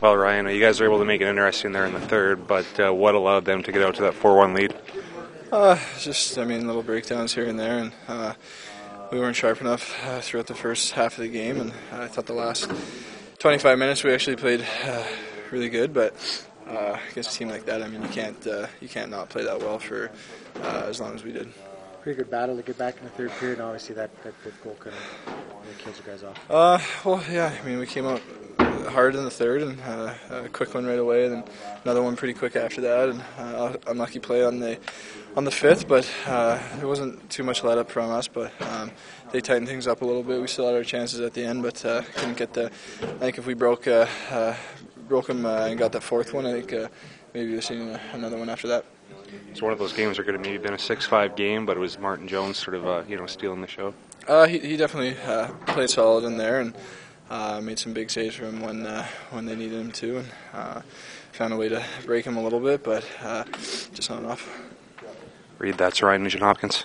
Well, Ryan, you guys were able to make it interesting there in the third, but uh, what allowed them to get out to that 4 1 lead? Uh, just, I mean, little breakdowns here and there, and uh, we weren't sharp enough uh, throughout the first half of the game, and I thought the last 25 minutes we actually played uh, really good, but uh, against a team like that, I mean, you can't uh, you can't not play that well for uh, as long as we did. Pretty good battle to get back in the third period, and obviously that, that fifth goal kind of really kills you guys off. Uh, well, yeah, I mean, we came out hard in the third and uh, a quick one right away, and then another one pretty quick after that, and uh, unlucky play on the on the fifth, but uh, there wasn't too much let up from us, but um, they tightened things up a little bit. We still had our chances at the end, but uh, couldn't get the. I think if we broke uh, uh, broke them uh, and got that fourth one, I think uh, maybe we've seen another one after that. It's one of those games that could have maybe been a 6-5 game, but it was Martin Jones sort of uh, you know stealing the show. Uh, he, he definitely uh, played solid in there and uh, made some big saves for him when uh, when they needed him to, and uh, found a way to break him a little bit, but uh, just not enough. Reed, that's Ryan Nugent Hopkins.